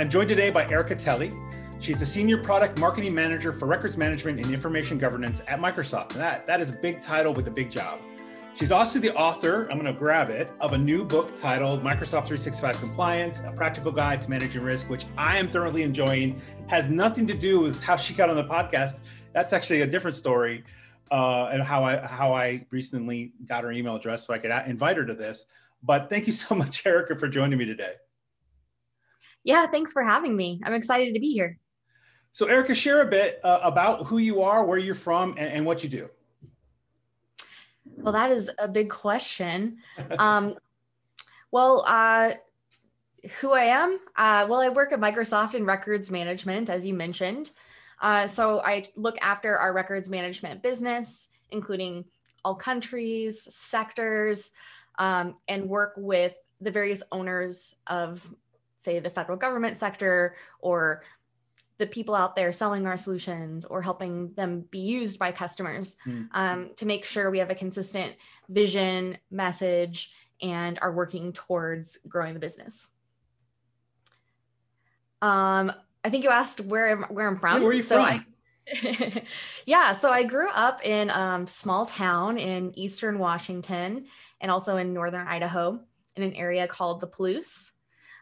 I'm joined today by Erica Toelle. She's the Senior Product Marketing Manager for Records Management and Information Governance at Microsoft. And that, that is a big title with a big job. She's also the author, I'm going to grab it, of a new book titled Microsoft 365 Compliance, a practical guide to managing risk, which I am thoroughly enjoying. Has nothing to do with how she got on the podcast. That's actually a different story, uh, and how I how I recently got her email address so I could invite her to this. But thank you so much, Erica, for joining me today. Yeah, thanks for having me. I'm excited to be here. So, Erica, share a bit uh, about who you are, where you're from, and, and what you do. Well, that is a big question. Um, well, uh, who I am? Uh, well, I work at Microsoft in records management, as you mentioned. Uh, so I look after our records management business, including all countries, sectors, um, and work with the various owners of, say, the federal government sector or the people out there selling our solutions or helping them be used by customers mm-hmm. um, to make sure we have a consistent vision, message, and are working towards growing the business. Um, I think you asked where where I'm from. Yeah, where are you so from? I, yeah, so I grew up in a um, small town in eastern Washington and also in northern Idaho in an area called the Palouse.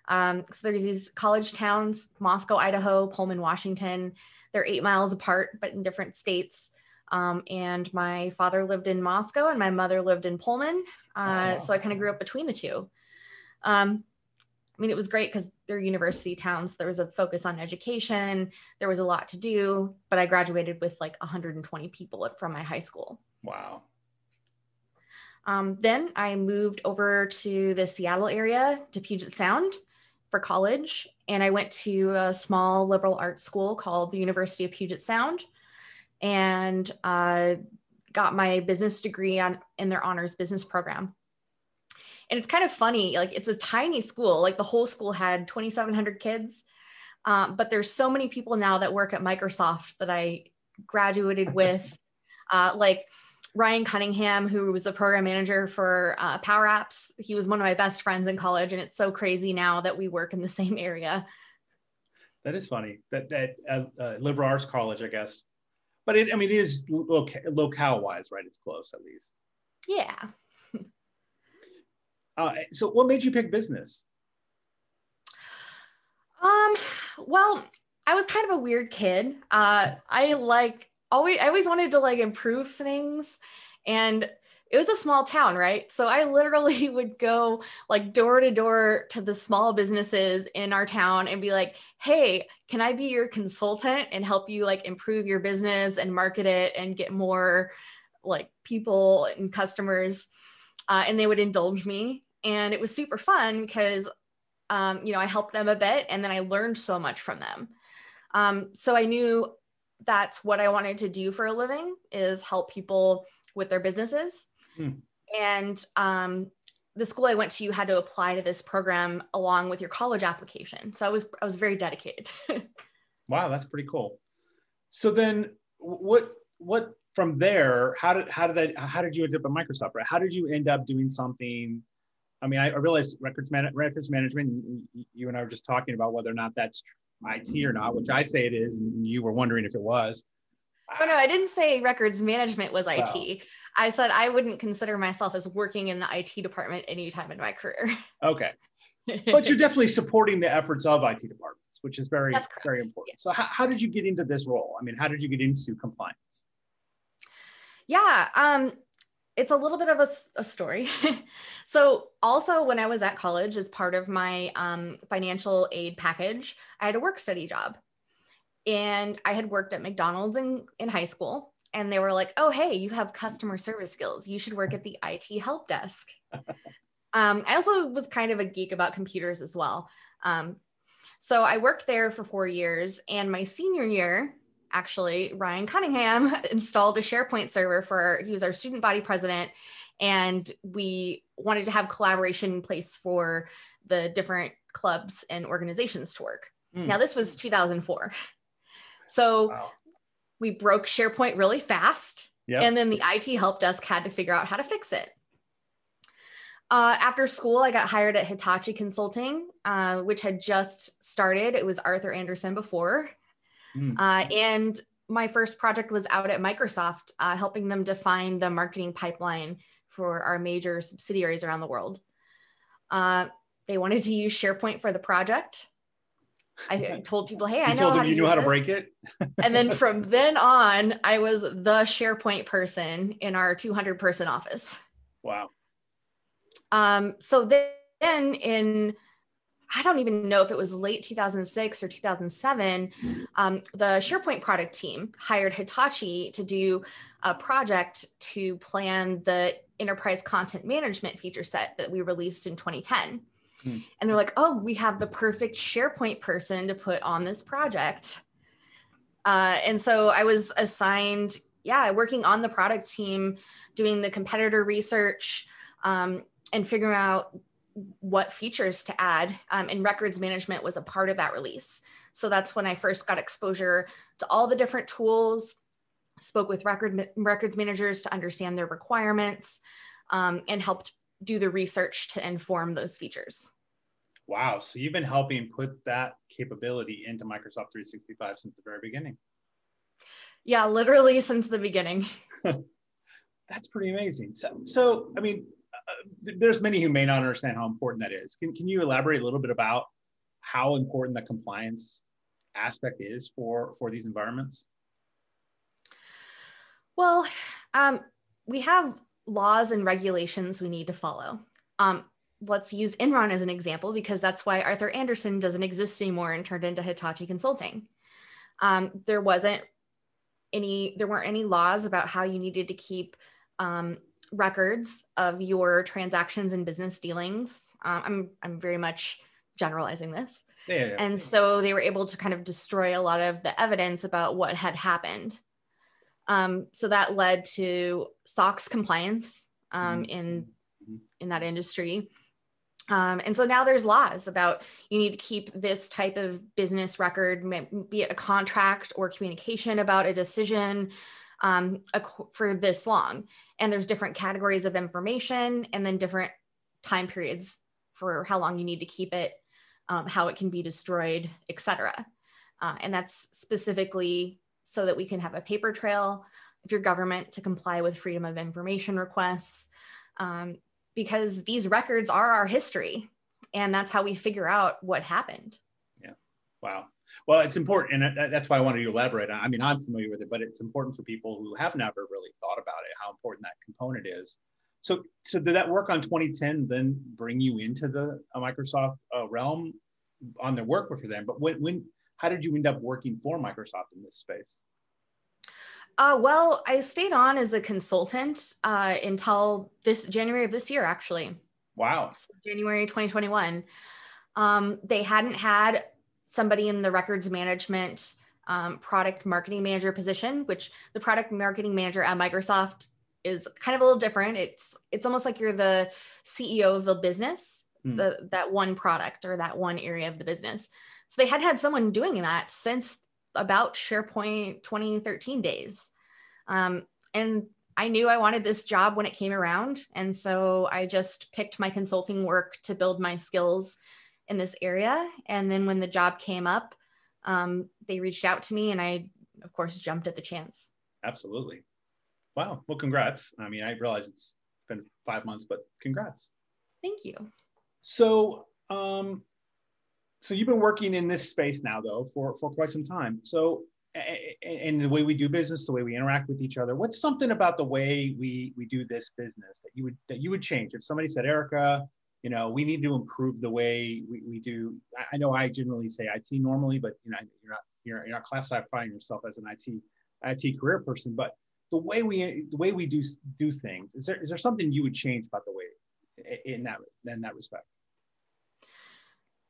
Um, so there's these college towns, Moscow, Idaho, Pullman, Washington. They're eight miles apart, but in different states. Um, and my father lived in Moscow and my mother lived in Pullman. Uh, oh. So I kind of grew up between the two. Um, I mean, it was great because they're university towns. There was a focus on education. There was a lot to do, but I graduated with like 120 people from my high school. Wow. Um, then I moved over to the Seattle area to Puget Sound for college and I went to a small liberal arts school called the University of Puget Sound and uh, got my business degree on in their honors business program. And it's kind of funny, like it's a tiny school, like the whole school had 2,700 kids. Um, but there's so many people now that work at Microsoft that I graduated with. Uh, like Ryan Cunningham, who was the program manager for uh, Power Apps, he was one of my best friends in college, and it's so crazy now that we work in the same area. That is funny. That that uh, uh, liberal arts college, I guess, but it, I mean, it is loca- locale wise, right? It's close at least. Yeah. Uh, so, what made you pick business? Um. Well, I was kind of a weird kid. Uh, I like always I always wanted to like improve things and it was a small town, right? So I literally would go like door to door to the small businesses in our town and be like, "Hey, can I be your consultant and help you like improve your business and market it and get more like people and customers?" Uh, and they would indulge me, and it was super fun because um, you know I helped them a bit, and then I learned so much from them. Um, so I knew that's what I wanted to do for a living is help people with their businesses. Hmm. And um, the school I went to, you had to apply to this program along with your college application. So I was I was very dedicated. wow, that's pretty cool. So then, what what from there? How did how did that how did you end up at Microsoft? Right? How did you end up doing something? I mean, I, I realize records man, records management. You and I were just talking about whether or not that's IT or not, which I say it is, and you were wondering if it was. Oh no, I didn't say records management was IT. Well, I said I wouldn't consider myself as working in the IT department anytime in my career. Okay. but you're definitely supporting the efforts of IT departments, which is very, very important. Yeah. So how, how did you get into this role? I mean, how did you get into compliance? Yeah. Um, it's a little bit of a, a story. so, also, when I was at college, as part of my um, financial aid package, I had a work study job. And I had worked at McDonald's in, in high school. And they were like, oh, hey, you have customer service skills. You should work at the IT help desk. um, I also was kind of a geek about computers as well. Um, so, I worked there for four years. And my senior year, actually Ryan Cunningham installed a SharePoint server for he was our student body president and we wanted to have collaboration in place for the different clubs and organizations to work. Mm. Now this was 2004. So wow. we broke SharePoint really fast yep. and then the IT help desk had to figure out how to fix it. Uh, after school, I got hired at Hitachi Consulting, uh, which had just started. It was Arthur Andersen before. Mm. Uh, and my first project was out at Microsoft, uh, helping them define the marketing pipeline for our major subsidiaries around the world. Uh, they wanted to use SharePoint for the project. I told people, "Hey, I know how to you knew how to break it." and then from then on, I was the SharePoint person in our 200 person office. Wow. Um, so then in I don't even know if it was late 2006 or 2007, um, the SharePoint product team hired Hitachi to do a project to plan the enterprise content management feature set that we released in 2010. Hmm. And they're like, oh, we have the perfect SharePoint person to put on this project. Uh, and so I was assigned, yeah, working on the product team, doing the competitor research um, and figuring out what features to add. Um, and records management was a part of that release. So that's when I first got exposure to all the different tools, spoke with record records managers to understand their requirements, um, and helped do the research to inform those features. Wow. So you've been helping put that capability into Microsoft 365 since the very beginning. Yeah, literally since the beginning. That's pretty amazing. So, so I mean, there's many who may not understand how important that is. Can, can you elaborate a little bit about how important the compliance aspect is for, for these environments? Well, um, we have laws and regulations we need to follow. Um, let's use Enron as an example because that's why Arthur Andersen doesn't exist anymore and turned into Hitachi Consulting. Um, there wasn't any, there weren't any laws about how you needed to keep um, records of your transactions and business dealings. Um, I'm I'm very much generalizing this, yeah, and so they were able to kind of destroy a lot of the evidence about what had happened. Um, so that led to SOX compliance um, mm-hmm. in mm-hmm. in that industry. Um, and so now there's laws about you need to keep this type of business record, be it a contract or communication about a decision um, for this long. And there's different categories of information and then different time periods for how long you need to keep it, um, how it can be destroyed, etc. Uh, and that's specifically so that we can have a paper trail of your government to comply with freedom of information requests. Um, because these records are our history and that's how we figure out what happened. Yeah. Wow. Well, it's important, and that's why I wanted to elaborate. I mean, I'm familiar with it, but it's important for people who have never really thought about it, how important that component is. So, so did that work on 2010 then bring you into the uh, Microsoft uh, realm on their work for them? But when, when, how did you end up working for Microsoft in this space? Uh, well, I stayed on as a consultant uh, until this January of this year, actually. Wow. So January 2021. Um, they hadn't had somebody in the records management um, product marketing manager position, which the product marketing manager at Microsoft is kind of a little different. It's it's almost like you're the CEO of the business, mm. the that one product or that one area of the business. So they had had someone doing that since about SharePoint 2013 days. Um, and I knew I wanted this job when it came around. And so I just picked my consulting work to build my skills in this area. And then when the job came up, um, they reached out to me and I, of course, jumped at the chance. Absolutely. Wow. Well, congrats. I mean, I realize it's been five months, but congrats. Thank you. So, um, so you've been working in this space now, though, for for quite some time. So, and the way we do business, the way we interact with each other, what's something about the way we we do this business that you would that you would change if somebody said, Erica, you know, we need to improve the way we, we do. I know I generally say IT normally, but you know, you're not you're, you're not classifying yourself as an IT IT career person. But the way we the way we do do things is there is there something you would change about the way in that in that respect?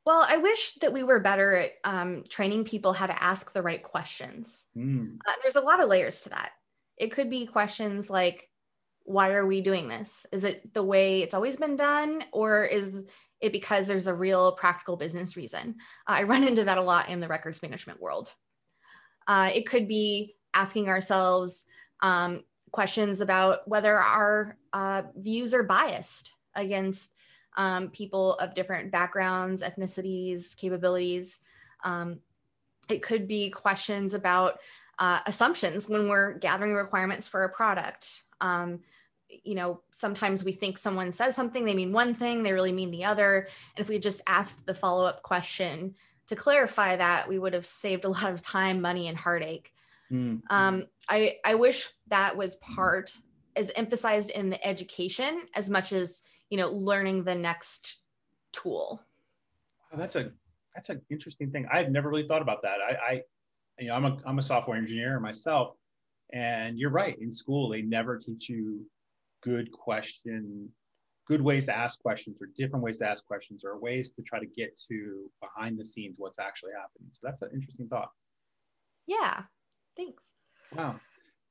Well, I wish that we were better at um, training people how to ask the right questions. Mm. Uh, there's a lot of layers to that. It could be questions like, why are we doing this? Is it the way it's always been done, or is it because there's a real practical business reason? Uh, I run into that a lot in the records management world. Uh, it could be asking ourselves um, questions about whether our uh, views are biased. against um, people of different backgrounds, ethnicities, capabilities. Um, it could be questions about uh, assumptions when we're gathering requirements for a product. Um, you know, sometimes we think someone says something, they mean one thing, they really mean the other. And if we just asked the follow up question to clarify that, we would have saved a lot of time, money, and heartache. Mm-hmm. Um, I, I wish that was part as emphasized in the education as much as you know learning the next tool. Oh, that's a that's an interesting thing. I've never really thought about that. I, I you know I'm a I'm a software engineer myself, and you're right. In school, they never teach you good question, good ways to ask questions, or different ways to ask questions, or ways to try to get to behind the scenes what's actually happening. So that's an interesting thought. Yeah, thanks. Wow.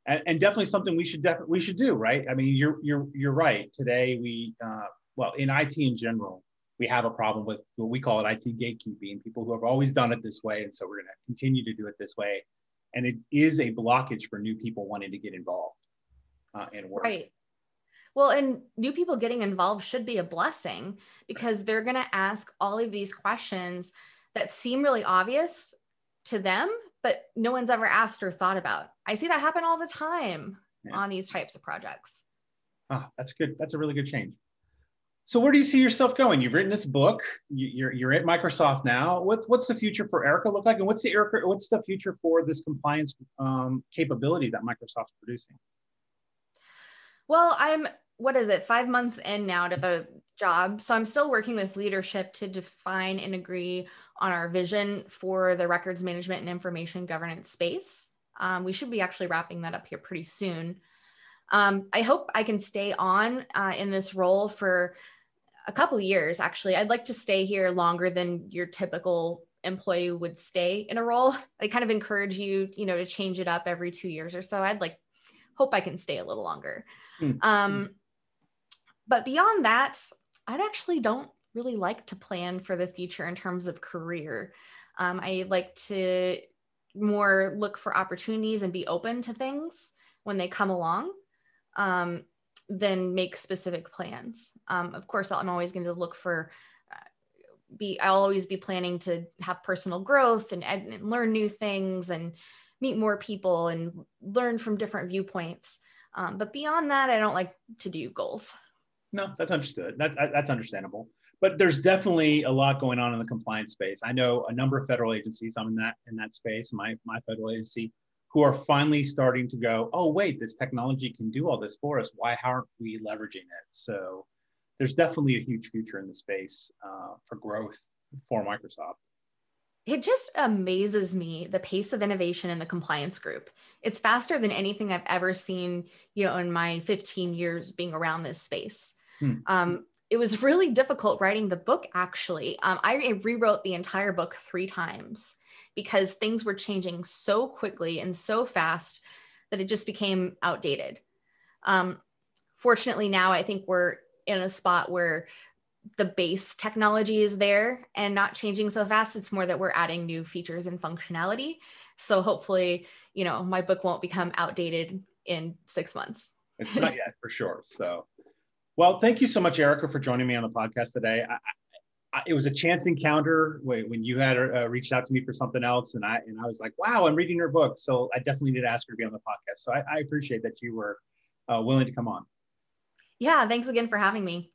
And, and definitely something we should definitely we should do, right? I mean, you're you're you're right. Today we uh, well in IT in general, we have a problem with what we call it IT gatekeeping, people who have always done it this way, and so we're going to continue to do it this way. And it is a blockage for new people wanting to get involved uh, and work. Right. Well, and new people getting involved should be a blessing because they're going to ask all of these questions that seem really obvious to them, but no one's ever asked or thought about. I see that happen all the time yeah. on these types of projects. Ah, that's good. That's a really good change. So where do you see yourself going? You've written this book. You're, you're at Microsoft now. What, what's the future for Erica look like? And what's the Erica, what's the future for this compliance um, capability that Microsoft's producing? Well, I'm what is it five months in now to the job. So i'm still working with leadership to define and agree on our vision for the records management and information governance space. Um, we should be actually wrapping that up here pretty soon. Um, i hope i can stay on uh, in this role for a couple years actually. I'd like to stay here longer than your typical employee would stay in a role. They kind of encourage you you know to change it up every two years or so. I'd like hope i can stay a little longer. Mm-hmm. um, but beyond that, I actually don't really like to plan for the future in terms of career. Um, I like to more look for opportunities and be open to things when they come along um, than make specific plans. Um, of course, I'm always going to look for uh, be I'll always be planning to have personal growth and, and, learn new things and meet more people and learn from different viewpoints. Um, but beyond that, I don't like to do goals. No, that's understood. That's that's understandable. But there's definitely a lot going on in the compliance space. I know a number of federal agencies. I'm in that in that space. My my federal agency, who are finally starting to go. Oh wait, this technology can do all this for us. Why aren't we leveraging it? So there's definitely a huge future in the space uh, for growth for Microsoft it just amazes me the pace of innovation in the compliance group. It's faster than anything I've ever seen, you know, in my 15 years being around this space. Hmm. Um, it was really difficult writing the book actually um, i rewrote the entire book three times because things were changing so quickly and so fast that it just became outdated um, fortunately now i think we're in a spot where the base technology is there and not changing so fast it's more that we're adding new features and functionality so hopefully you know my book won't become outdated in six months it's not yet for sure so well, thank you so much, Erica, for joining me on the podcast today. I, I, it was a chance encounter when you had uh, reached out to me for something else, and I and I was like, "Wow, I'm reading her book," so I definitely need to ask her to be on the podcast. So I, I appreciate that you were uh, willing to come on. Yeah, thanks again for having me.